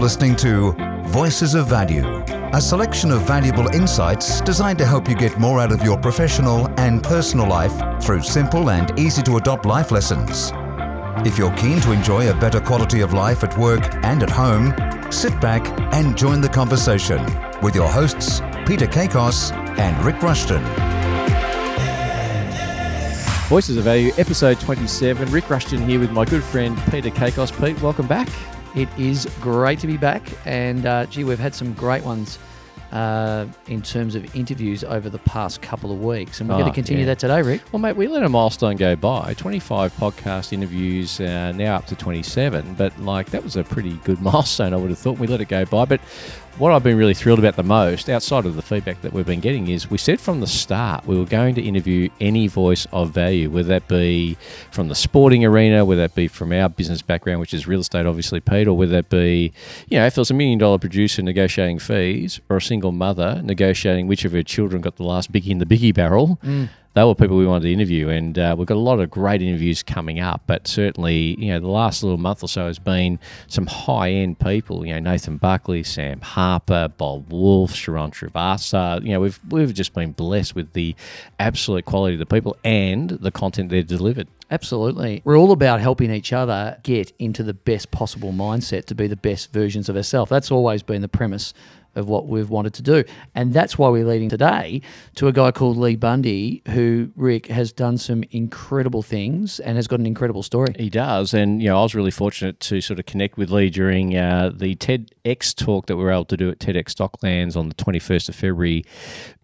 listening to Voices of Value, a selection of valuable insights designed to help you get more out of your professional and personal life through simple and easy to adopt life lessons. If you're keen to enjoy a better quality of life at work and at home, sit back and join the conversation with your hosts, Peter Kakos and Rick Rushton. Voices of Value, episode 27. Rick Rushton here with my good friend Peter Kakos. Pete, welcome back. It is great to be back, and uh, gee, we've had some great ones uh, in terms of interviews over the past couple of weeks, and we're Oh, going to continue yeah. that today, Rick. Well, mate, we let a milestone go by. 25 podcast interviews, uh, now up to 27. But, like, that was a pretty good milestone, I would have thought. We let it go by. But what I've been really thrilled about the most, outside of the feedback that we've been getting, is we said from the start we were going to interview any voice of value, whether that be from the sporting arena, whether that be from our business background, which is real estate, obviously, Pete, or whether that be, you know, if it was a million dollar producer negotiating fees or a single mother negotiating which of her children got the last biggie in the biggie barrel. Mm. They were people we wanted to interview, and uh, we've got a lot of great interviews coming up. But certainly, you know, the last little month or so has been some high end people. You know, Nathan Buckley, Sam Harper, Bob Wolf, Sharon Trivasa. You know, we've we've just been blessed with the absolute quality of the people and the content they've delivered. Absolutely. We're all about helping each other get into the best possible mindset to be the best versions of ourselves. That's always been the premise of what we've wanted to do. And that's why we're leading today to a guy called Lee Bundy, who, Rick, has done some incredible things and has got an incredible story. He does, and you know, I was really fortunate to sort of connect with Lee during uh, the TEDx talk that we were able to do at TEDx Stocklands on the twenty first of February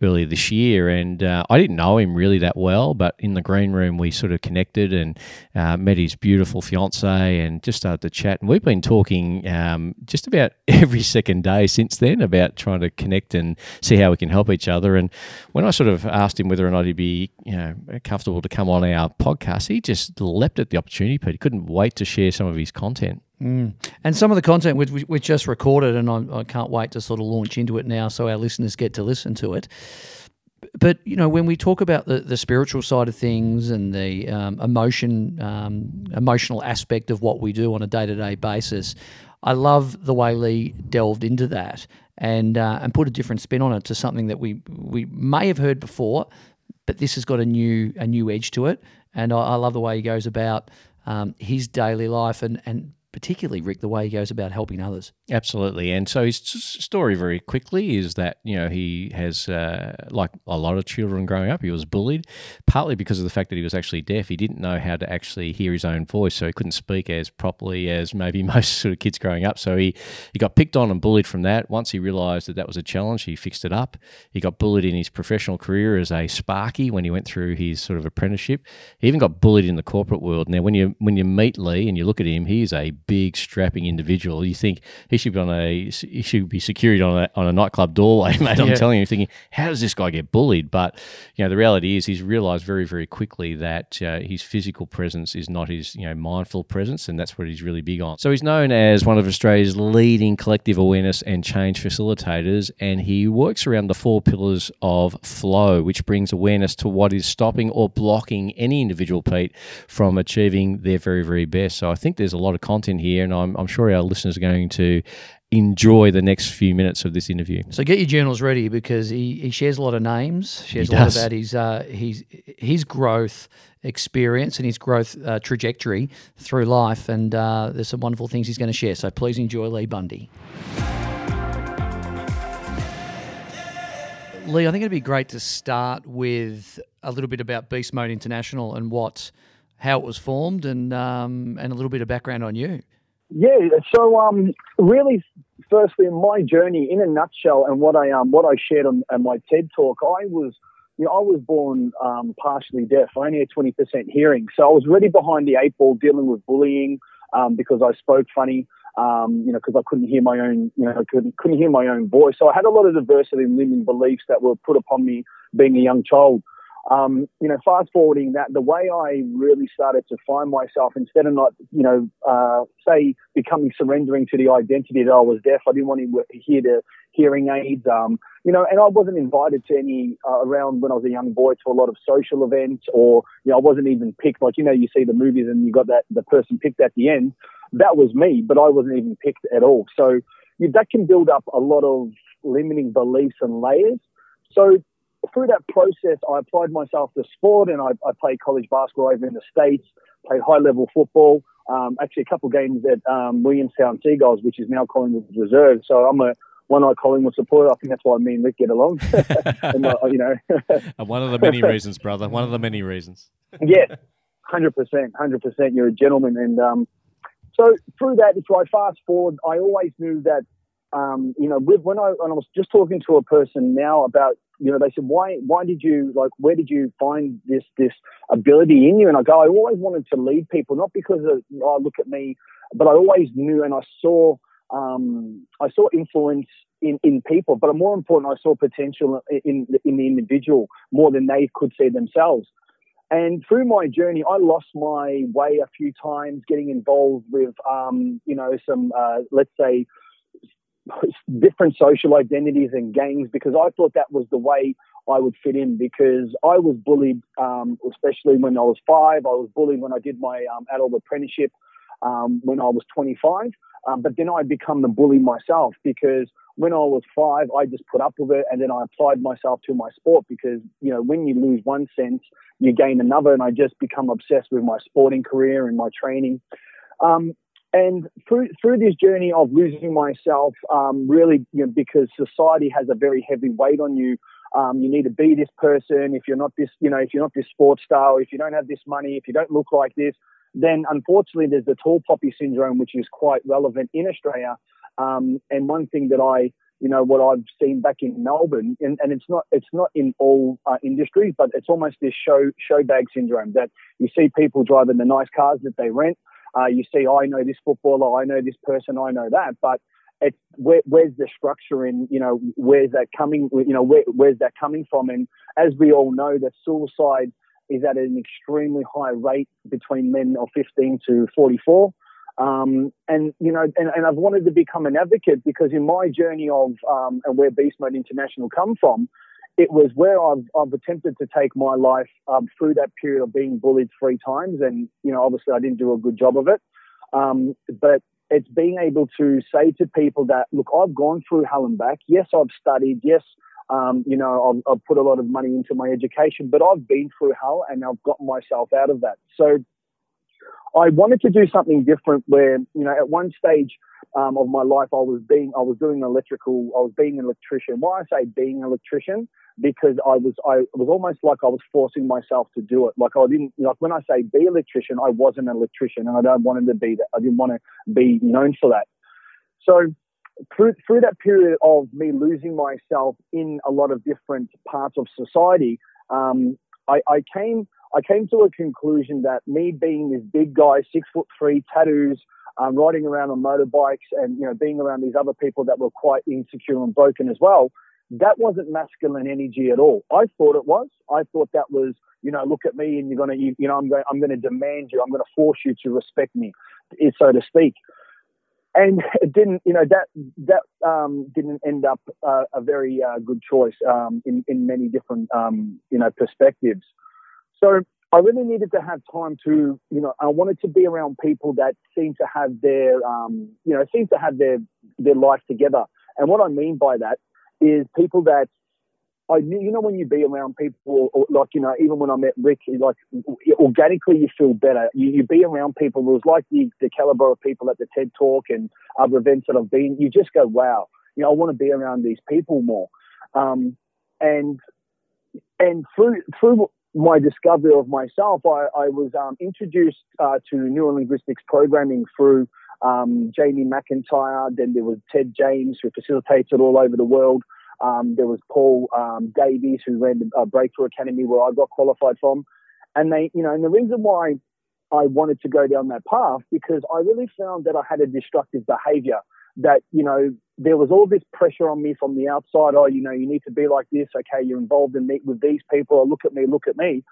earlier this year. And uh, I didn't know him really that well, but in the green room we sort of connected and uh, met his beautiful fiance and just started to chat. And we've been talking um, just about every second day since then about trying to connect and see how we can help each other. And when I sort of asked him whether or not he'd be, you know, comfortable to come on our podcast, he just leapt at the opportunity, Pete. He couldn't wait to share some of his content. And some of the content we, we, just recorded, and I, I can't wait to sort of launch into it now so our listeners get to listen to it. But, you know, when we talk about the, the spiritual side of things and the um, emotion, um, emotional aspect of what we do on a day to day basis, I love the way Lee delved into that and uh, and put a different spin on it to something that we we may have heard before, but this has got a new a new edge to it. And I, I love the way he goes about um, his daily life and and particularly Rick the way he goes about helping others. Absolutely. And so his story, very quickly, is that, you know, he has, uh, like a lot of children growing up, he was bullied, partly because of the fact that he was actually deaf. He didn't know how to actually hear his own voice, so he couldn't speak as properly as maybe most sort of kids growing up. So he, he got picked on and bullied from that. Once he realized that that was a challenge, he fixed it up. He got bullied in his professional career as a sparky when he went through his sort of apprenticeship. He even got bullied in the corporate world. Now, when you when you meet Lee and you look at him, he is a big strapping individual. You think he should be on a he should be secured on a on a nightclub doorway, mate. I'm Yeah. telling you, thinking, how does this guy get bullied? But you know, the reality is he's realised very very quickly that uh, his physical presence is not his you know mindful presence, and that's what he's really big on. So he's known as one of Australia's leading collective awareness and change facilitators, and he works around the four pillars of flow, which brings awareness to what is stopping or blocking any individual, Pete, from achieving their very very best. So I think there's a lot of content here, and I'm, I'm sure our listeners are going to enjoy the next few minutes of this interview. So get your journals ready because he, he shares a lot of names, shares a lot about his uh, his his growth experience and his growth uh, trajectory through life, and uh, there's some wonderful things he's going to share. So please enjoy Lee Bundy. Lee, I think it'd be great to start with a little bit about Beast Mode International and what, how it was formed, and um, and a little bit of background on you. Yeah, so um, really, firstly, in my journey in a nutshell, and what I um, what I shared on, on my TED talk, I was, you know, I was born um, partially deaf. I only had twenty percent hearing, so I was really behind the eight ball dealing with bullying um, because I spoke funny. Um, you know, because I couldn't hear my own, you know, couldn't couldn't hear my own voice. So I had a lot of diversity in limiting beliefs that were put upon me being a young child. Um, you know, fast forwarding that, the way I really started to find myself, instead of not, you know, uh, say becoming surrendering to the identity that I was deaf, I didn't want to hear the hearing aids, um, you know, and I wasn't invited to any uh, around when I was a young boy to a lot of social events, or you know, I wasn't even picked. Like you know, you see the movies and you got that the person picked at the end. That was me, but I wasn't even picked at all. So you, that can build up a lot of limiting beliefs and layers. So through that process, I applied myself to sport and I, I played college basketball over in the States, played high level football. Um, actually, a couple of games at um, Williamstown Seagulls, which is now Collingwood Reserve. So I'm a one-eyed Collingwood supporter. I think that's why me and Rick get along. and, uh, you know, one of the many reasons, brother. One of the many reasons. yeah, hundred percent, hundred percent. You're a gentleman, and um, so through that, if I fast forward, I always knew that um, you know, with, when I when I was just talking to a person now about, you know, they said, why why did you like where did you find this this ability in you? And I go, I always wanted to lead people, not because of oh look at me, but I always knew and I saw um, I saw influence in, in people, but more important, I saw potential in in the individual more than they could see themselves. And through my journey, I lost my way a few times, getting involved with, um, you know, some, uh, let's say, different social identities and gangs because I thought that was the way I would fit in because I was bullied, um, especially when I was five. I was bullied when I did my um, adult apprenticeship um, when I was 25. Um, but then I become the bully myself because when I was five, I just put up with it and then I applied myself to my sport because, you know, when you lose one sense, you gain another. And I just become obsessed with my sporting career and my training. Um, and through through this journey of losing myself, um, really, you know, because society has a very heavy weight on you. Um, you need to be this person. If you're not this, you know, if you're not this sports star, if you don't have this money, if you don't look like this, then unfortunately there's the tall poppy syndrome, which is quite relevant in Australia. Um, and one thing that I, you know, what I've seen back in Melbourne, and, and it's not it's not in all uh, industries, but it's almost this show show bag syndrome that you see people driving the nice cars that they rent. Uh, you see, I know this footballer, I know this person, I know that, but it's where, where's the structure in you know where's that coming you know where, where's that coming from? And as we all know that suicide is at an extremely high rate between men of 15 to 44 um, and you know and, and, I've wanted to become an advocate because in my journey of um, and where Beast Mode International come from it was where I've, I've attempted to take my life um, through that period of being bullied three times. And, you know, obviously I didn't do a good job of it. Um, but it's being able to say to people that, look, I've gone through hell and back. Yes, I've studied. Yes, um, you know, I've, I've, put a lot of money into my education, but I've been through hell and I've gotten myself out of that. So I wanted to do something different where, you know, at one stage, um, of my life, I was being, I was doing electrical, I was being an electrician. Why I say being an electrician because I was I was almost like I was forcing myself to do it. Like I didn't like when I say be electrician, I wasn't an electrician, and I don't want to be that. I didn't want to be known for that. So through through that period of me losing myself in a lot of different parts of society, um, I, I came I came to a conclusion that me being this big guy, six foot three, tattoos, um, riding around on motorbikes, and you know being around these other people that were quite insecure and broken as well that wasn't masculine energy at all. I thought it was. I thought that was, you know, look at me and you're gonna, you, you know, I'm going, I'm going to demand you. I'm going to force you to respect me, so to speak. And it didn't, you know, that that um, didn't end up uh, a very uh, good choice um, in in many different, um, you know, perspectives. So I really needed to have time to, you know, I wanted to be around people that seem to have their, um, you know, seem to have their their life together. And what I mean by that is people that I knew, you know, when you be around people, or, like, you know, even when I met Rick, like, organically you feel better. You, you be around people, it was like the, the caliber of people at the TED Talk and other events that I've been, you just go, wow, you know, I want to be around these people more. Um, and, and through, through my discovery of myself, I, I was um, introduced uh, to neurolinguistics programming through um, Jamie McIntyre. Then there was Tad James, who facilitates it all over the world. Um, there was Paul um, Davies, who ran the uh, Breakthrough Academy, where I got qualified from. And they, you know, and the reason why I wanted to go down that path because I really found that I had a destructive behavior. That you know, there was all this pressure on me from the outside. Oh, you know, you need to be like this. Okay, you're involved in meet with these people. Oh, look at me, look at me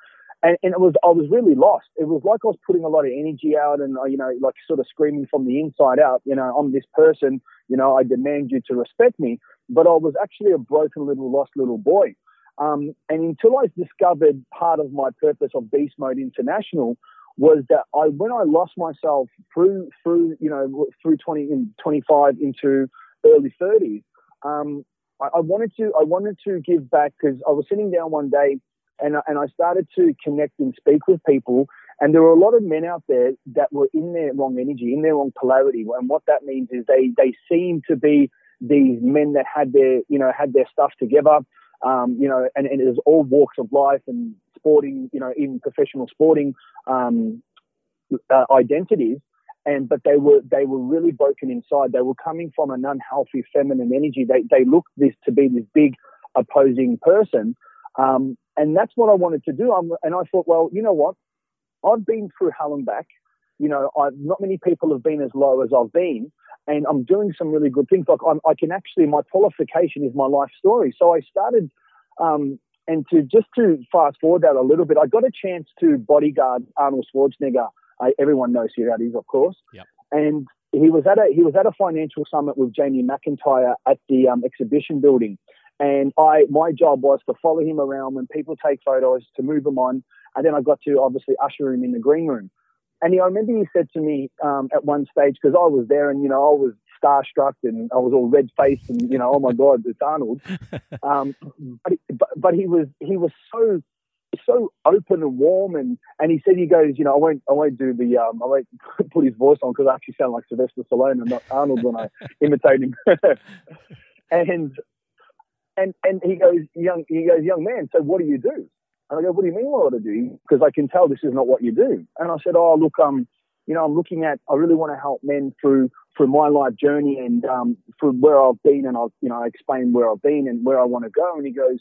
and, and it was I was really lost. It was like I was putting a lot of energy out, and uh, you know, like sort of screaming from the inside out. You know, I'm this person. You know, I demand you to respect me. But I was actually a broken little, lost little boy. Um, and until I discovered part of my purpose of Beast Mode International was that I when I lost myself through through you know through 20 25 into early 30s, um, I, I, wanted to I wanted to give back because I was sitting down one day and and I started to connect and speak with people. And there were a lot of men out there that were in their wrong energy, in their wrong polarity. And what that means is they they seem to be these men that had their you know had their stuff together. Um, you know, and, and it was all walks of life and sporting, you know, even professional sporting um, uh, identities and but they were they were really broken inside. They were coming from an unhealthy feminine energy. They they looked this to be this big opposing person, um, and that's what I wanted to do. I'm, and I thought, well, you know what? I've been through hell and back. You know, I've, not many people have been as low as I've been, and I'm doing some really good things. Like I'm, i can actually, my qualification is my life story. So I started. Um, and to just to fast forward that a little bit, I got a chance to bodyguard Arnold Schwarzenegger uh, everyone knows who that is, of course. Yep. And he was at a he was at a financial summit with Jamie McIntyre at the um, exhibition building, and I my job was to follow him around when people take photos to move them on, and then I got to obviously usher him in the green room. And he, I remember he said to me um, at one stage because I was there and you know I was starstruck and I was all red faced and you know oh my god it's Arnold. Um, but, but but he was he was so so open and warm, and and he said he goes, you know, I won't I won't do the um I won't put his voice on because I actually sound like Sylvester Stallone and not Arnold when I imitate him. and and and he goes, young he goes, young man, so what do you do? And I go, what do you mean what do I do? Because I can tell this is not what you do. And I said, oh look, um, you know, I'm looking at I really want to help men through through my life journey and um, from where I've been, and I've you know I explain where I've been and where I want to go. And he goes,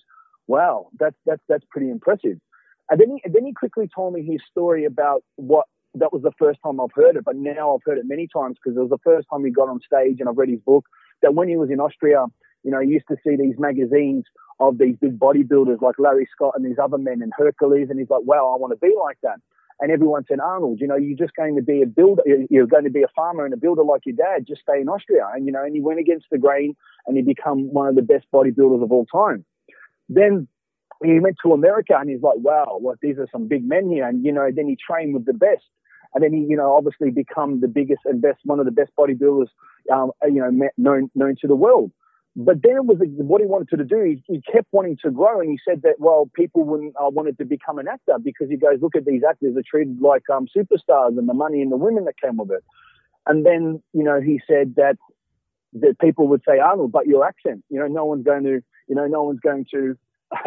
wow, that's that's that's pretty impressive. And then he and then he quickly told me his story about what that was the first time I've heard it, but now I've heard it many times because it was the first time he got on stage and I've read his book. That when he was in Austria, you know, he used to see these magazines of these big bodybuilders like Larry Scott and these other men and Hercules, and he's like, wow, I want to be like that. And everyone said, Arnold, you know, you're just going to be a builder, you're going to be a farmer and a builder like your dad, just stay in Austria. And, you know, and he went against the grain and he became one of the best bodybuilders of all time. Then he went to America and he's like, wow, well, these are some big men here. And, you know, then he trained with the best. And then he, you know, obviously become the biggest and best, one of the best bodybuilders, um, you know, known, known to the world. But then it was what he wanted to do. He, he, kept wanting to grow, and he said that well, people wouldn't uh, wanted to become an actor because he goes, look at these actors are treated like um, superstars, and the money and the women that came with it. And then you know he said that that people would say Arnold, but your accent, you know, no one's going to you know, no one's going to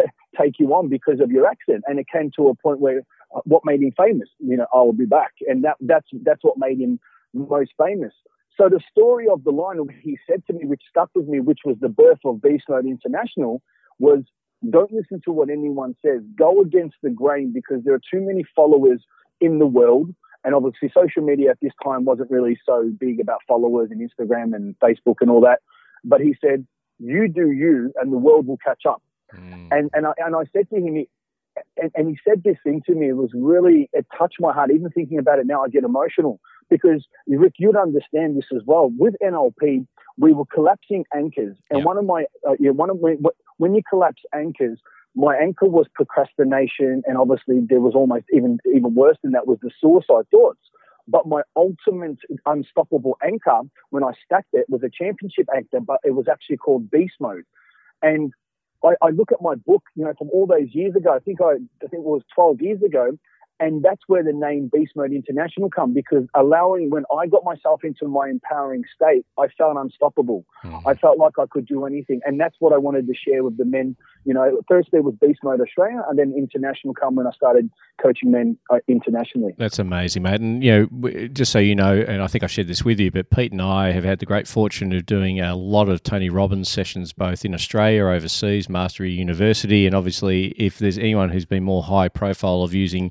take you on because of your accent. And it came to a point where uh, what made him famous, you know, I will be back. And that, that's, that's what made him most famous. So the story of the line he said to me, which stuck with me, which was the birth of Beast Mode International, was don't listen to what anyone says. Go against the grain because there are too many followers in the world. And obviously, social media at this time wasn't really so big about followers and Instagram and Facebook and all that. But he said, you do you, and the world will catch up. Mm. And and I and I said to him, and, and he said this thing to me. It was really it touched my heart. Even thinking about it now, I get emotional because Rick, you'd understand this as well. With NLP, we were collapsing anchors, and yep. one of my uh, yeah, one of my, when you collapse anchors, my anchor was procrastination, and obviously there was almost even even worse than that was the suicide thoughts. But my ultimate unstoppable anchor, when I stacked it, was a championship anchor, but it was actually called beast mode. And I, I, look at my book, you know, from all those years ago. I think I, I think it was 12 years ago, and that's where the name Beast Mode International come because allowing when I got myself into my empowering state, I felt unstoppable. Mm-hmm. I felt like I could do anything, and that's what I wanted to share with the men. You know, first there was Beast Mode Australia, and then International come when I started coaching men uh, internationally. That's amazing, mate. And you know, just so you know, and I think I shared this with you, but Pete and I have had the great fortune of doing a lot of Tony Robbins sessions, both in Australia, overseas, Mastery University, and obviously, if there's anyone who's been more high profile of using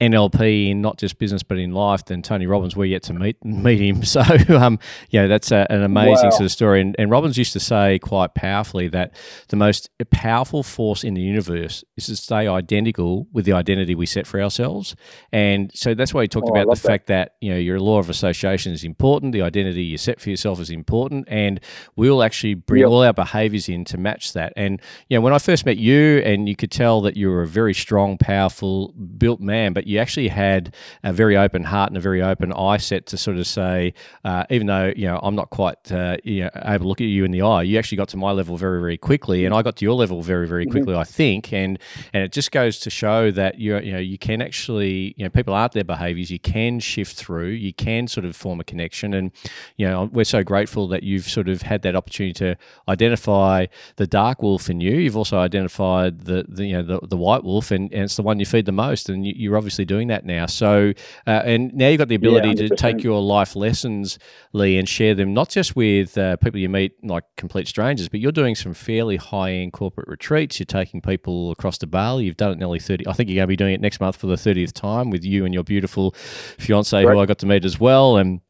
NLP in not just business but in life, then Tony Robbins, we're yet to meet meet him. So, um, you know, that's a, an amazing wow. sort of story. And, and Robbins used to say quite powerfully that the most powerful force in the universe is to stay identical with the identity we set for ourselves. And so that's why he talked oh, about the that. fact that, you know, your law of association is important, the identity you set for yourself is important, and we'll actually bring yep. all our behaviors in to match that. And, you know, when I first met you, and you could tell that you were a very strong, powerful, built man, but you actually had a very open heart and a very open eye set to sort of say, uh, even though you know I'm not quite uh, you know, able to look at you in the eye, you actually got to my level very very quickly, and I got to your level very very mm-hmm. quickly, mm-hmm. I think, and and it just goes to show that you you know you can actually you know people aren't their behaviours, you can shift through, you can sort of form a connection, and you know we're so grateful that you've sort of had that opportunity to identify the dark wolf in you. You've also identified the, the you know the, the white wolf, and, and it's the one you feed the most, and you, are obviously doing that now. So, uh, and now you've got the ability yeah, to take your life lessons, Lee, and share them not just with uh, people you meet like complete strangers, but you're doing some fairly high end corporate retreats. You're taking people across to Bali. You've done it nearly thirty. I think you're going to be doing it next month for the thirtieth time with you and your beautiful fiance, right. who I got to meet as well, and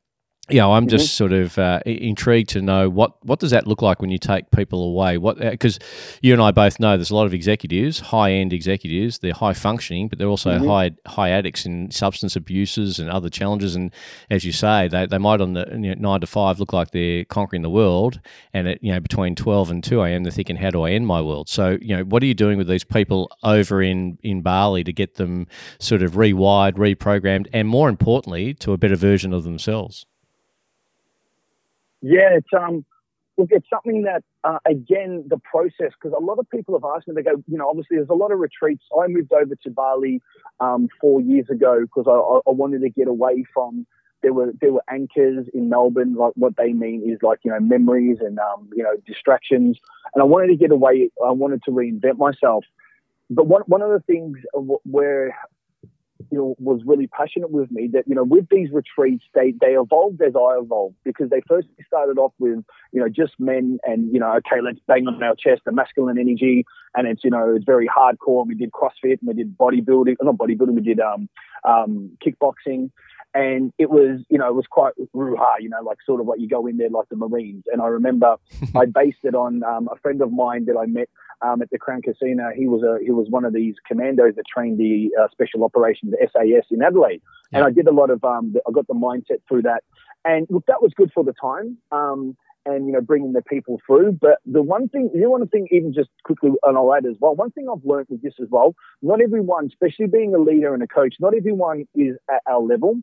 you know, I'm mm-hmm. just sort of uh, intrigued to know what what does that look like when you take people away? What because uh, you and I both know there's a lot of executives, high end executives. They're high functioning, but they're also mm-hmm. high high addicts in substance abuses and other challenges. And as you say, they, they might on the you know, nine to five look like they're conquering the world, and at you know between twelve and two a.m. they're thinking, how do I end my world? So you know, what are you doing with these people over in in Bali to get them sort of rewired, reprogrammed, and more importantly, to a better version of themselves? Yeah, it's um, look, it's something that uh, again the process because a lot of people have asked me. They go, you know, obviously there's a lot of retreats. I moved over to Bali um, four years ago because I, I, wanted to get away from. There were there were anchors in Melbourne. Like what they mean is like you know memories and um, you know distractions. And I wanted to get away. I wanted to reinvent myself. But one one of the things where you know, was really passionate with me that, you know, with these retreats, they, they evolved as I evolved because they first started off with, you know, just men and, you know, okay, let's bang on our chest, the masculine energy. And it's, you know, it's very hardcore. We did CrossFit and we did bodybuilding, not bodybuilding, we did um, um, kickboxing. And it was, you know, it was quite ruha, you know, like sort of like you go in there like the Marines. And I remember I based it on um, a friend of mine that I met um, at the Crown Casino. He was a he was one of these commandos that trained the uh, special operations, the SAS in Adelaide. Yeah. And I did a lot of um, I got the mindset through that. And look, that was good for the time. Um, and you know, bringing the people through. But the one thing, you know, one thing, even just quickly, and I'll add as well. One thing I've learned with this as well. Not everyone, especially being a leader and a coach, not everyone is at our level.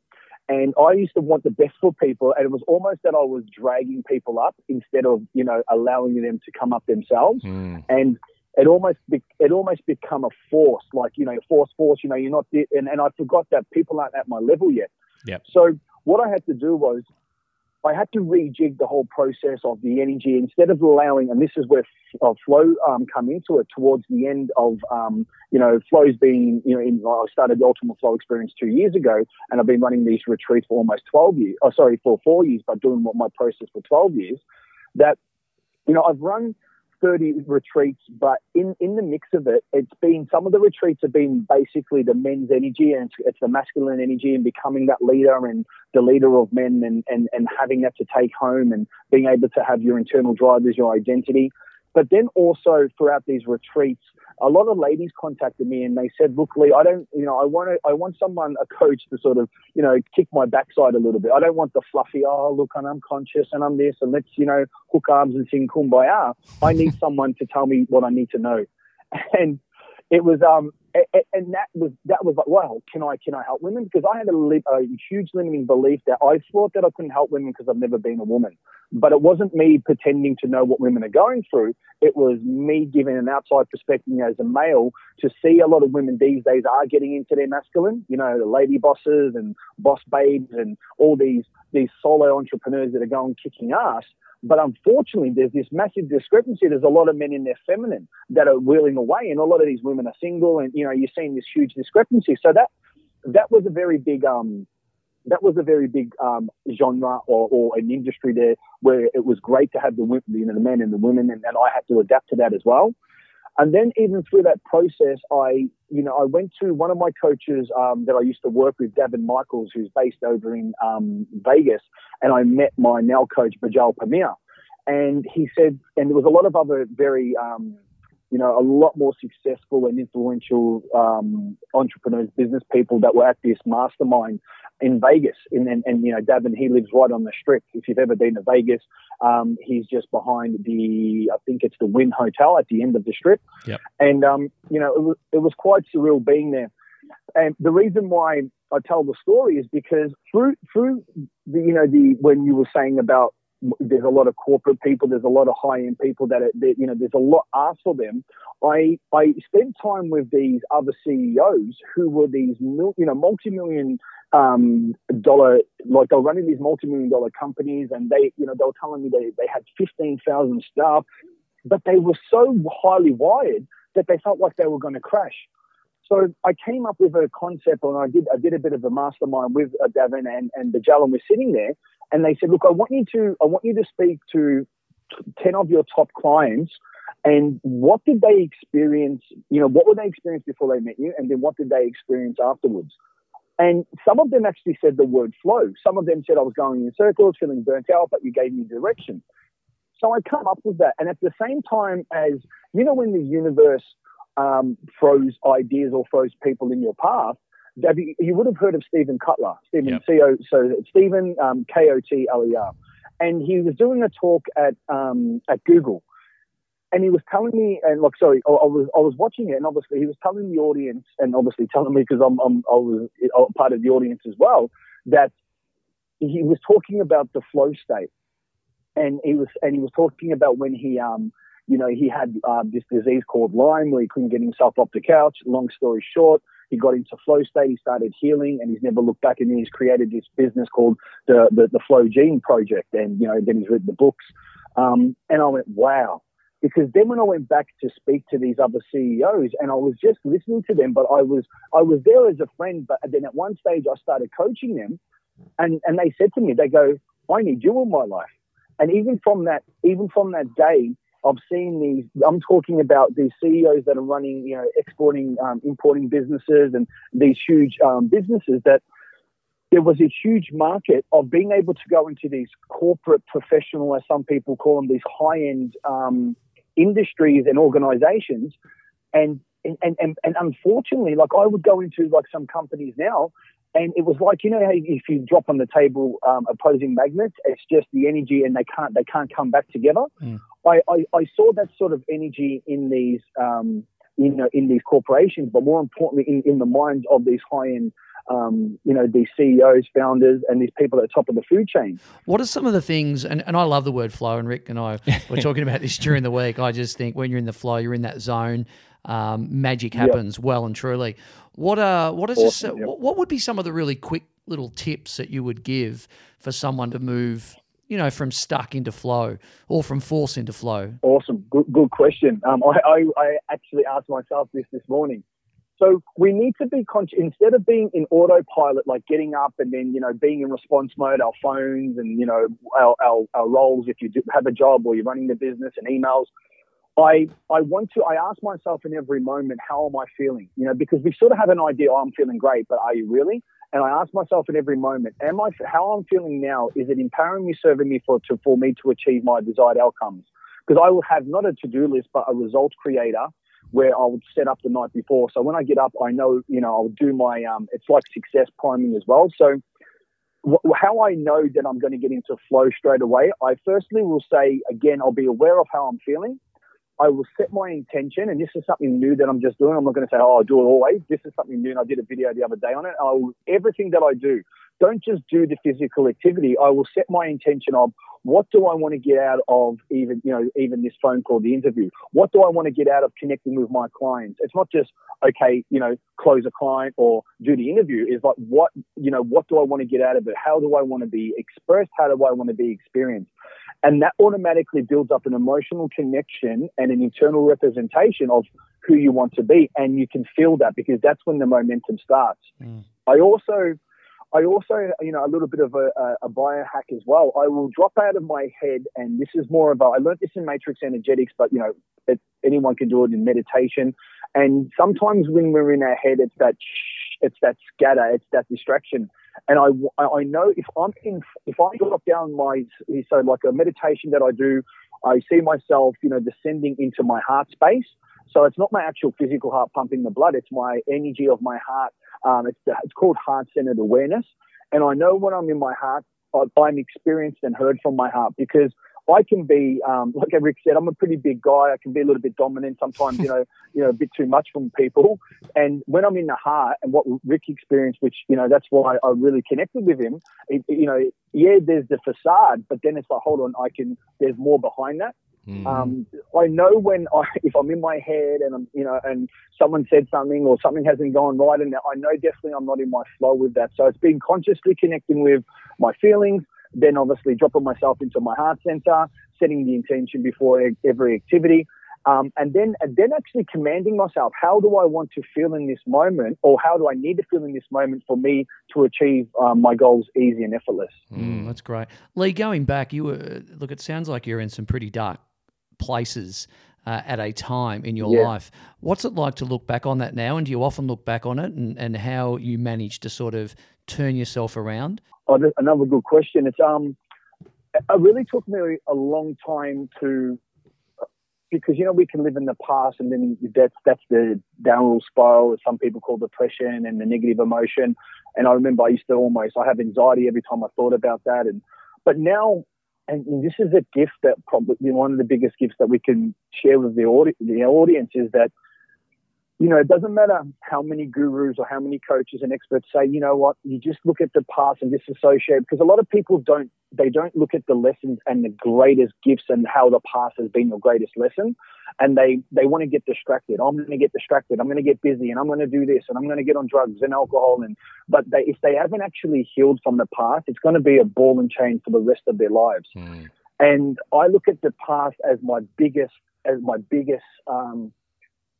And I used to want the best for people, and it was almost that I was dragging people up instead of you know allowing them to come up themselves. Mm. And it almost be, it almost become a force, like you know, force, force. You know, you're not, and, and I forgot that people aren't at my level yet. Yeah. So what I had to do was I had to rejig the whole process of the energy instead of allowing, and this is where uh, flow um, come into it towards the end of, um, you know, flow's been, you know, in, I started the Ultimate Flow Experience two years ago, and I've been running these retreats for almost 12 years, oh, sorry, for four years, but doing what my process for 12 years, that, you know, I've run 30 retreats, but in, in the mix of it, it's been some of the retreats have been basically the men's energy and it's, it's the masculine energy and becoming that leader and the leader of men and, and, and having that to take home and being able to have your internal drive as your identity. But then also throughout these retreats, a lot of ladies contacted me and they said, "Look, Lee, I don't, you know, I want to, I want someone, a coach, to sort of, you know, kick my backside a little bit. I don't want the fluffy, oh, look, I'm unconscious and I'm this, and let's, you know, hook arms and sing kumbaya. I need someone to tell me what I need to know." And it was um and that was that was like wow can I can I help women? Because I had a, a huge limiting belief that I thought that I couldn't help women because I've never been a woman. But it wasn't me pretending to know what women are going through. It was me giving an outside perspective as a male to see a lot of women these days are getting into their masculine you know the lady bosses and boss babes and all these these solo entrepreneurs that are going kicking ass but unfortunately, there's this massive discrepancy. There's a lot of men in their feminine that are wheeling away, and a lot of these women are single, and you know you're seeing this huge discrepancy. So that that was a very big um, that was a very big um, genre or, or, an industry there where it was great to have the you know the men and the women, and, and I had to adapt to that as well. And then even through that process, I, you know, I went to one of my coaches um, that I used to work with, Davin Michaels, who's based over in um, Vegas, and I met my now coach, Bajal Pamir. And he said, and there was a lot of other very, um, you know, a lot more successful and influential um, entrepreneurs, business people that were at this mastermind in Vegas. And, and, and, you know, Davin, he lives right on the strip. If you've ever been to Vegas, um, he's just behind the, I think it's the Wynn Hotel at the end of the strip. Yep. And, um, you know, it was, it was quite surreal being there. and the reason why I tell the story is because through through the you know the when you were saying about there's a lot of corporate people, there's a lot of high end people that, are, you know there's a lot asked for them. I I spent time with these other CEOs who were these you know multi million um, dollar like they're running these multi million dollar companies, and they you know they were telling me they they had fifteen thousand staff, but they were so highly wired that they felt like they were going to crash. So I came up with a concept, and I did I did a bit of a mastermind with uh, Davin and and Bajal, and we're sitting there, and they said, "Look, I want you to I want you to speak to ten of your top clients, and what did they experience? You know, what were they experience before they met you, and then what did they experience afterwards?" And some of them actually said the word flow. Some of them said I was going in circles, feeling burnt out, but you gave me direction. So I come up with that, and at the same time as you know, when the universe um, throws ideas or throws people in your path. You, you would have heard of Steven Kotler, Steven yep. C-O, so Steven um, K O T L E R, and he was doing a talk at um, at Google, and he was telling me, and like, sorry, I, I, was I was watching it, and obviously he was telling the audience, and obviously telling me because I'm, I'm I was part of the audience as well, that he was talking about the flow state, and he was and he was talking about when he um you know, he had uh, this disease called Lyme where he couldn't get himself off the couch. Long story short, he got into flow state, he started healing, and he's never looked back. And he's created this business called the, the, the Flow Genome Project. And, you know, then he's written the books. Um, and I went, wow. Because then when I went back to speak to these other CEOs and I was just listening to them, but I was I was there as a friend, but then at one stage I started coaching them and, and they said to me, they go, I need you in my life. And even from that, even from that day, I've seen these. I'm talking about these CEOs that are running, you know, exporting, um, importing businesses, and these huge um, businesses that there was a huge market of being able to go into these corporate, professional, as some people call them, these high-end um, industries and organizations, and and, and and unfortunately, like I would go into like some companies now, and it was like you know how if you drop on the table um, opposing magnets, it's just the energy, and they can't they can't come back together. Mm. I, I, I, saw that sort of energy in these, um, you know, in these corporations, but more importantly, in, in the minds of these high end, um, you know, these CEOs, founders, and these people at the top of the food chain. What are some of the things? And, and I love the word flow. And Rick and I were talking about this during the week. I just think when you're in the flow, you're in that zone. Um, magic happens yep. well and truly. What are what is awesome, this, yep. what would be some of the really quick little tips that you would give for someone to move you know, from stuck into flow or from force into flow? Awesome. Good, good question. Um, I, I, I, actually asked myself this this morning. So we need to be conscious instead of being in autopilot, like getting up and then, you know, being in response mode, our phones and, you know, our, our, our roles, if you do have a job or you're running the business and emails, I, I want to, I ask myself in every moment, how am I feeling? You know, because we sort of have an idea, oh, I'm feeling great, but are you really? And I ask myself in every moment, am I, how I'm feeling now, is it empowering me, serving me for, to, for me to achieve my desired outcomes? Because I will have not a to-do list, but a result creator where I would set up the night before. So when I get up, I know, you know, I'll do my, um, it's like success priming as well. So how I know that I'm going to get into flow straight away, I firstly will say, again, I'll be aware of how I'm feeling. I will set my intention, and this is something new that I'm just doing. I'm not going to say, oh, I'll do it always. This is something new, and I did a video the other day on it. I will, everything that I do, don't just do the physical activity. I will set my intention of what do I want to get out of even, you know, even this phone call, the interview? What do I want to get out of connecting with my clients? It's not just, okay, you know, close a client or do the interview. It's like, what, you know, what do I want to get out of it? How do I want to be expressed? How do I want to be experienced? And that automatically builds up an emotional connection and an internal representation of who you want to be. And you can feel that because that's when the momentum starts. Mm. I also, I also, you know, a little bit of a, a, biohack as well. I will drop out of my head, and this is more of I learned this in Matrix Energetics, but, you know, it, anyone can do it in meditation. And sometimes when we're in our head, it's that, it's that scatter, it's that distraction and I, I know if I'm in, if I drop down my, so like a meditation that I do, I see myself, you know, descending into my heart space. So it's not my actual physical heart pumping the blood; it's my energy of my heart. Um, it's it's called heart-centered awareness, and I know when I'm in my heart, I'm experienced and heard from my heart because I can be, um, like Rick said, I'm a pretty big guy. I can be a little bit dominant sometimes, you know, you know, a bit too much from people. And when I'm in the heart and what Rick experienced, which, you know, that's why I really connected with him, it, you know, yeah, there's the facade, but then it's like, hold on, I can, there's more behind that. Mm. Um, I know when I, if I'm in my head and I'm, you know, and someone said something or something hasn't gone right, and I know definitely I'm not in my flow with that. So it's been consciously connecting with my feelings, then obviously dropping myself into my heart center, setting the intention before every activity. Um, and then and then actually commanding myself how do i want to feel in this moment or how do i need to feel in this moment for me to achieve um, my goals easy and effortless mm, that's great lee going back you were look it sounds like you're in some pretty dark places uh, at a time in your yeah. life. What's it like to look back on that now? And do you often look back on it and, and how you manage to sort of turn yourself around? Oh, another good question. It's um, it really took me a long time to because you know we can live in the past and then that's that's the downward spiral some people call depression and the negative emotion. And I remember I used to almost I have anxiety every time I thought about that. And but now and this is a gift that probably one of the biggest gifts that we can share with the, audi- the audience is that you know, it doesn't matter how many gurus or how many coaches and experts say, you know what, you just look at the past and disassociate because a lot of people don't, they don't look at the lessons and the greatest gifts and how the past has been your greatest lesson. And they, they want to get distracted. I'm going to get distracted. I'm going to get busy and I'm going to do this and I'm going to get on drugs and alcohol. And, but they, if they haven't actually healed from the past, it's going to be a ball and chain for the rest of their lives. Mm. And I look at the past as my biggest, as my biggest, um,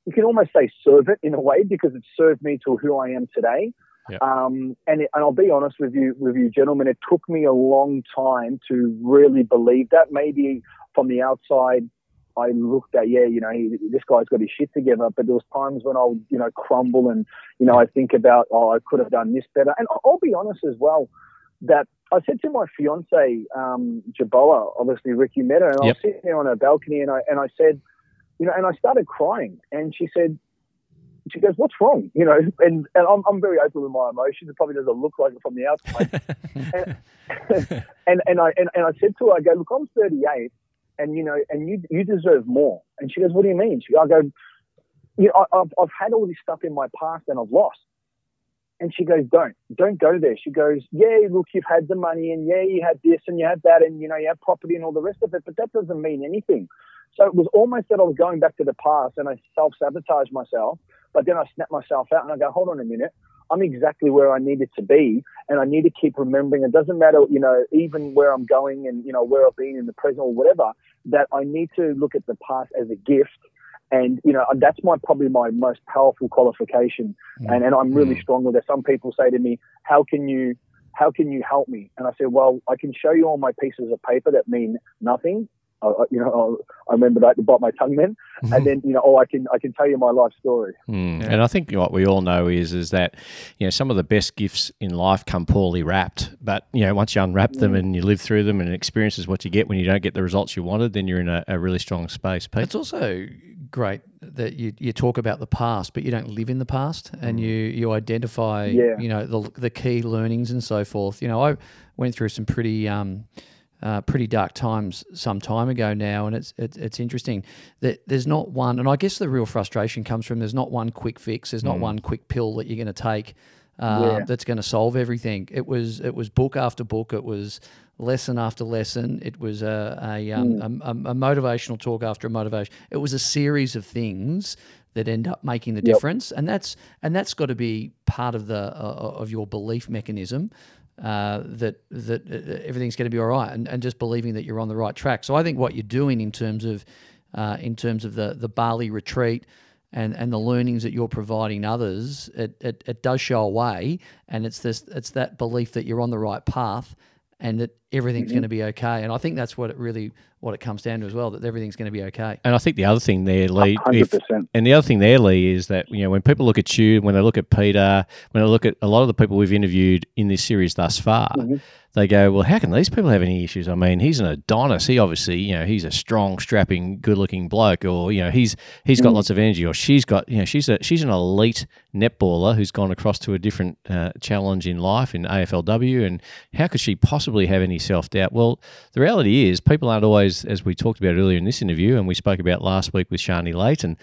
you can almost say serve it in a way because it served me to who I am today. Yep. Um, and, it, and I'll be honest with you, with you gentlemen, it took me a long time to really believe that. Maybe from the outside, I looked at, yeah, you know, he, this guy's got his shit together. But there was times when I would, you know, crumble and, you know, I think about, oh, I could have done this better. And I'll be honest as well, that I said to my fiance, um, Jaboa, obviously Ricky met her, and yep. I was sitting there on a balcony and I, and I said, you know, and I started crying. And she said, she goes, "What's wrong?" You know, and and I'm, I'm very open with my emotions. It probably doesn't look like it from the outside. and, and, and I and, and I said to her, I go, "Look, I'm 38, and you know, and you you deserve more." And she goes, "What do you mean?" She, I go, "You know, I, I've I've had all this stuff in my past and I've lost." And she goes, "Don't, don't go there." She goes, "Yeah, look, you've had the money, and yeah, you had this, and you had that, and you know, you have property and all the rest of it, but that doesn't mean anything." So it was almost that I was going back to the past and I self sabotaged myself, but then I snapped myself out and I go, hold on a minute. I'm exactly where I needed to be, and I need to keep remembering. It doesn't matter, you know, even where I'm going and you know where I've been in the present or whatever. That I need to look at the past as a gift, and you know that's my probably my most powerful qualification. Mm. And and I'm really mm. strong with it. Some people say to me, "How can you how can you help me? And I said, well, I can show you all my pieces of paper that mean nothing, I, you know, I, remember that to bite my tongue then, mm-hmm. and then you know, oh, I can I can tell you my life story. Mm. Yeah. And I think what we all know is is that you know some of the best gifts in life come poorly wrapped, but you know once you unwrap them mm. and you live through them and experiences what you get when you don't get the results you wanted, then you're in a, a really strong space. Pete? It's also great that you, you talk about the past, but you don't live in the past, and mm. you you identify yeah. you know the the key learnings and so forth. You know, I went through some pretty. Um, uh, pretty dark times some time ago now, and it's, it's it's interesting that there's not one, and I guess the real frustration comes from there's not one quick fix, there's not mm. one quick pill that you're going to take uh, yeah. that's going to solve everything. It was it was book after book, it was lesson after lesson, it was a a, um, mm. a, a, motivational talk after a motivation. It was a series of things that end up making the yep. difference, and that's and that's got to be part of the uh, of your belief mechanism uh, that that uh, everything's going to be all right, and, and just believing that you're on the right track. So I think what you're doing in terms of uh, in terms of the the Bali retreat and and the learnings that you're providing others, it, it, it does show a way, and it's this it's that belief that you're on the right path and that everything's mm-hmm. going to be okay. And I think that's what it really what it comes down to as well that everything's going to be okay. And I think the other thing there, Lee, if, and the other thing there, Lee, is that you know when people look at you, when they look at Peter, when they look at a lot of the people we've interviewed in this series thus far, mm-hmm they go, well, how can these people have any issues? I mean, he's an Adonis. He obviously, you know, he's a strong, strapping, good-looking bloke, or you know, he's he's got mm. lots of energy, or she's got, you know, she's a she's an elite netballer who's gone across to a different uh, challenge in life in AFLW, and how could she possibly have any self doubt. Well, the reality is, people aren't always, as we talked about earlier in this interview, and we spoke about last week with Shani Layton,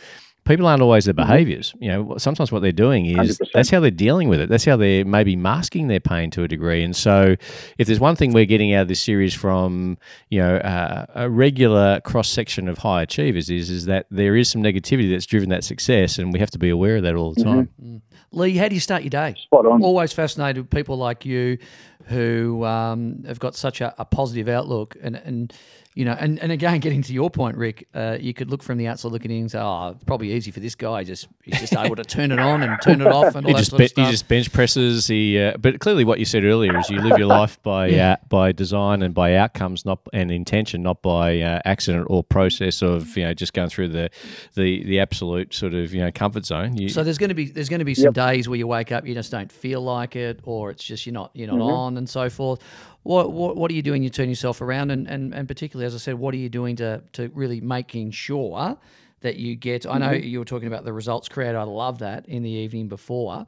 people aren't always their Mm-hmm. behaviors. You know, sometimes what they're doing is 100%. that's how they're dealing with it. That's how they're maybe masking their pain to a degree. And so, if there's one thing we're getting out of this series from you know uh, a regular cross section of high achievers is is that there is some negativity that's driven that success, and we have to be aware of that all the time. Lee, how do you start your day? Spot on. Always fascinated with people like you who um, have got such a, a positive outlook. And, and you know, and, and again, getting to your point, Rick, uh, you could look from the outside looking in and say, oh, it's probably easy for this guy. Just He's just able to turn it on and turn it off and all He that just, sort be, of he just bench presses. He, uh, but clearly, what you said earlier is you live your life by Yeah. uh, by design and by outcomes, not and intention, not by uh, accident or process of you know just going through the the the absolute sort of you know comfort zone. You, So there's going to be there's going to be some days where you wake up, you just don't feel like it, or it's just you're not you're not Mm-hmm. on, and so forth. What, what what are you doing? You turn yourself around, and, and and particularly as I said, what are you doing to to really making sure that you get? I know Mm-hmm. you were talking about the results creator. I love that in the evening before,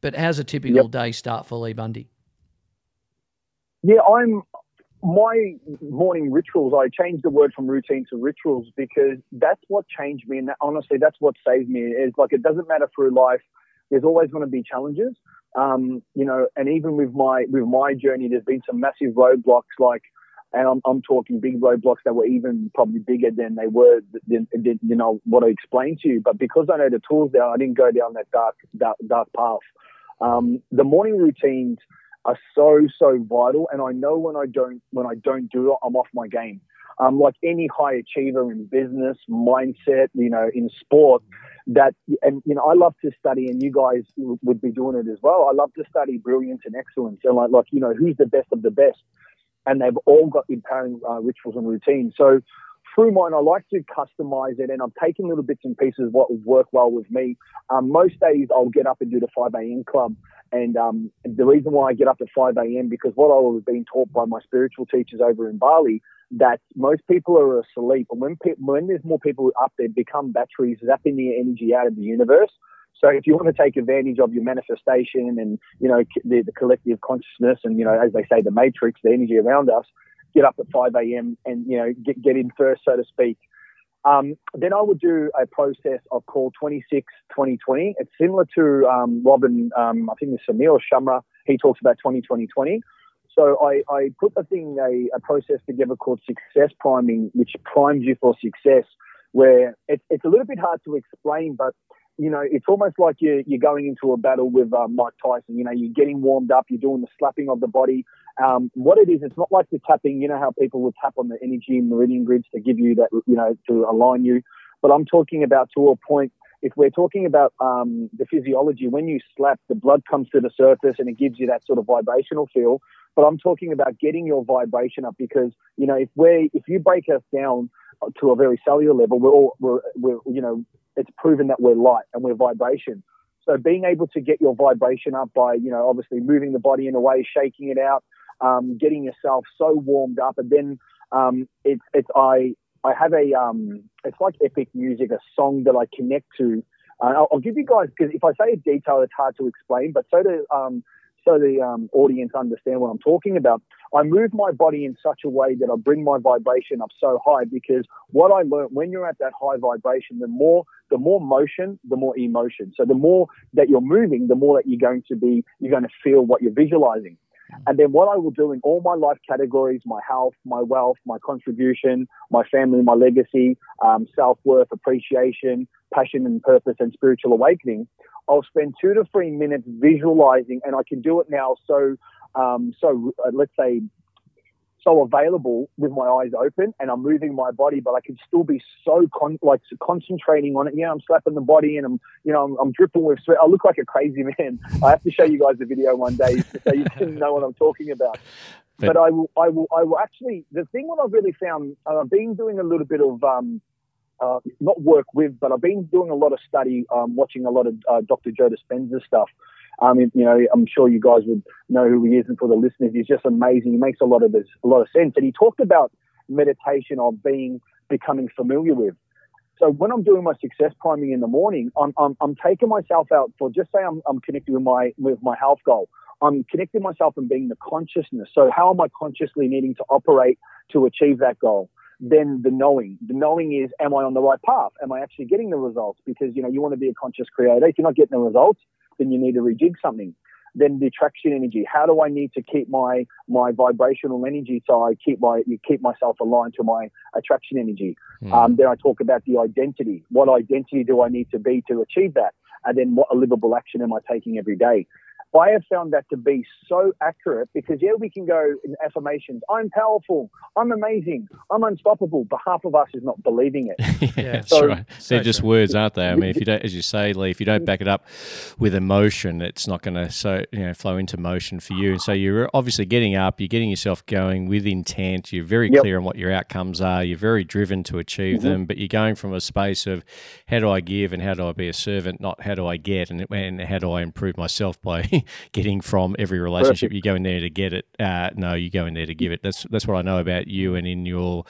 but how's a typical day start for Lee Bundy? Yeah, I'm. My morning rituals. I changed the word from routine to rituals because that's what changed me, and that, honestly, that's what saved me. Is like it doesn't matter through life. There's always going to be challenges, um, you know. And even with my with my journey, there's been some massive roadblocks. Like, and I'm I'm talking big roadblocks that were even probably bigger than they were, than, than you know what I explained to you. But because I know the tools there, I didn't go down that dark dark, dark path. Um, the morning routines are so so vital and i know when i don't when i don't do it i'm off my game um, like any high achiever in business mindset you know in sport that and you know i love to study and you guys would be doing it as well. I love to study brilliance and excellence and like like you know who's the best of the best? And they've all got empowering uh, rituals and routines. So through mine, I like to customize it, and I'm taking little bits and pieces of what work well with me. Um, most days, I'll get up and do the 5 a.m. club, and um, the reason why I get up at 5 a.m. because what I was being taught by my spiritual teachers over in Bali that most people are asleep, and when pe- when there's more people up there, become batteries, zapping the energy out of the universe. So if you want to take advantage of your manifestation and you know the, the collective consciousness and you know as they say the matrix, the energy around us, get up at 5 a.m. and you know get get in first, so to speak. Um, then I would do a process of call 26 2020. It's similar to um, Robin, um, I think it's Samir Sharma. He talks about 20 20 20. So I, I put a thing, a, a process together called success priming, which primes you for success, where it, it's a little bit hard to explain, but you know, it's almost like you're, you're going into a battle with uh, Mike Tyson. You know, you're getting warmed up, you're doing the slapping of the body. Um, what it is, it's not like the tapping. You know how people will tap on the energy meridian grids to give you that, you know, to align you. But I'm talking about to a point. If we're talking about um, the physiology, when you slap, the blood comes to the surface and it gives you that sort of vibrational feel. But I'm talking about getting your vibration up because you know if we if you break us down to a very cellular level, we're all we're, we're you know it's proven that we're light and we're vibration. So being able to get your vibration up by, you know, obviously moving the body in a way, shaking it out, um, getting yourself so warmed up, and then um, it's it's I I have a um, it's like epic music, a song that I connect to. Uh, I'll, I'll give you guys because if I say a detail, it's hard to explain, but so to um, so the um, audience understand what I'm talking about. I move my body in such a way that I bring my vibration up so high because what I learned when you're at that high vibration, the more the more motion, the more emotion. So the more that you're moving, the more that you're going to be you're going to feel what you're visualizing. And then what I will do in all my life categories, my health, my wealth, my contribution, my family, my legacy, um, self-worth, appreciation, passion and purpose and spiritual awakening, I'll spend two to three minutes visualizing, and I can do it now. So, um, so uh, let's say, so available with my eyes open, and I'm moving my body, but I can still be so con- like so concentrating on it. Yeah, I'm slapping the body, and I'm, you know, I'm, I'm dripping with sweat. I look like a crazy man. I have to show you guys the video one day so you can know what I'm talking about. But- But I will, I will, I will actually. The thing what I've really found, I've been doing a little bit of. Um, uh, not work with, but I've been doing a lot of study, um, watching a lot of uh, Dr. Joe Dispenza stuff. Um, you know, I'm sure you guys would know who he is, and for the listeners, he's just amazing. He makes a lot of this, a lot of sense, and he talked about meditation of being becoming familiar with. So when I'm doing my success priming in the morning, I'm, I'm, I'm taking myself out for just say I'm, I'm connected with my with my health goal. I'm connecting myself and being the consciousness. So how am I consciously needing to operate to achieve that goal? Then the knowing. The knowing is, am I on the right path? Am I actually getting the results? Because, you know, you want to be a conscious creator. If you're not getting the results, then you need to rejig something. Then the attraction energy. How do I need to keep my my vibrational energy so I keep my you keep myself aligned to my attraction energy? Mm. Um, then I talk about the identity. What identity do I need to be to achieve that? And then what a livable action am I taking every day? I have found that to be so accurate because yeah, we can go in affirmations. I'm powerful. I'm amazing. I'm unstoppable. But half of us is not believing it. yeah, that's so, right. They're so just true. words, aren't they? I mean, if you don't, as you say, Lee, if you don't back it up with emotion, it's not going to so you know flow into motion for you. And so you're obviously getting up. You're getting yourself going with intent. You're very yep. clear on what your outcomes are. You're very driven to achieve mm-hmm. them. But you're going from a space of how do I give and how do I be a servant, not how do I get and, and how do I improve myself by getting from every relationship. Perfect. You go in there to get it. Uh, no, you go in there to give it. That's that's what I know about you and in your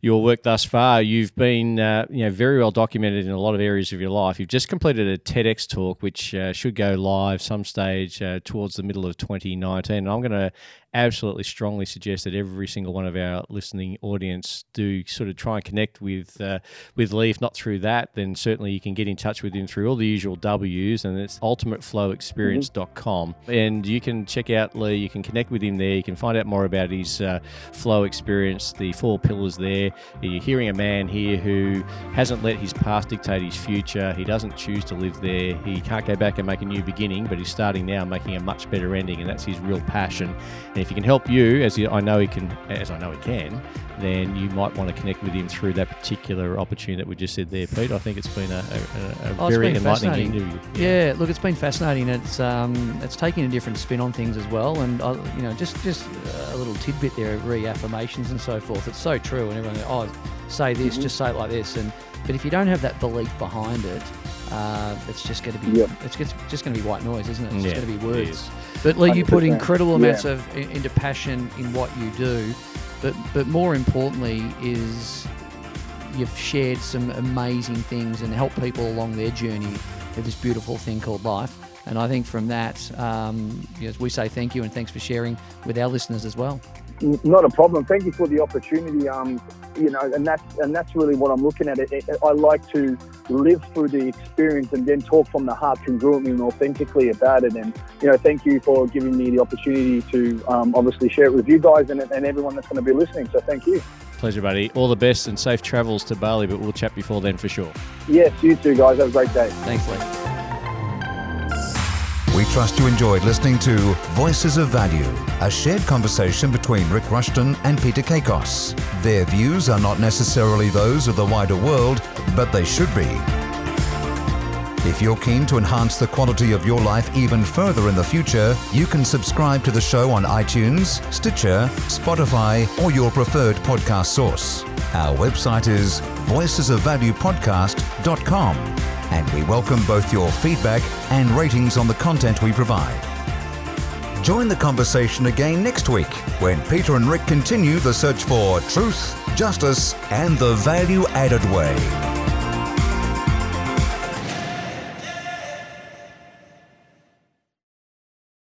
your work thus far. You've been uh, you know very well documented in a lot of areas of your life. You've just completed a TEDx talk, which uh, should go live some stage uh, towards the middle of 2019. And I'm going to absolutely strongly suggest that every single one of our listening audience do sort of try and connect with uh, with Lee. If not through that, then certainly you can get in touch with him through all the usual W's, and it's ultimateflowexperience.com. And you can check out Lee. You can connect with him there. You can find out more about his uh, flow experience, the four pillars there. You're hearing a man here who hasn't let his past dictate his future. He doesn't choose to live there. He can't go back and make a new beginning, but he's starting now, making a much better ending, and that's his real passion. And if he can help you, as I know he can, as I know he can, then you might want to connect with him through that particular opportunity that we just said there, Pete. I think it's been a, a, a oh, very enlightening interview. Yeah. yeah. look, it's been fascinating. It's um, it's taking a different spin on things as well, and uh, you know, just just a little tidbit there of reaffirmations and so forth. It's so true, and everyone, oh, say this, mm-hmm. just say it like this, and but if you don't have that belief behind it, uh, it's just going to be yep. it's just, just going to be white noise, isn't it? It's yeah, just going to be words. But Lee, you put incredible amounts yeah. of into passion in what you do, but but more importantly is you've shared some amazing things and helped people along their journey with this beautiful thing called life. And I think from that, um, yes, we say thank you and thanks for sharing with our listeners as well. Not a problem. Thank you for the opportunity. Um, you know, and that's and that's really what I'm looking at. It, it, I like to live through the experience and then talk from the heart, congruently and authentically about it. And you know, thank you for giving me the opportunity to um, obviously share it with you guys and, and everyone that's going to be listening. So thank you. Pleasure, buddy. All the best and safe travels to Bali. But we'll chat before then for sure. Yes, you too, guys. Have a great day. Thanks, Lee. Trust you enjoyed listening to Voices of Value, a shared conversation between Rick Rushton and Peter Kakos. Their views are not necessarily those of the wider world, but they should be. If you're keen to enhance the quality of your life even further in the future, you can subscribe to the show on iTunes, Stitcher, Spotify, or your preferred podcast source. Our website is voicesofvaluepodcast.com and we welcome both your feedback and ratings on the content we provide. Join the conversation again next week when Peter and Rick continue the search for truth, justice, and the value added way.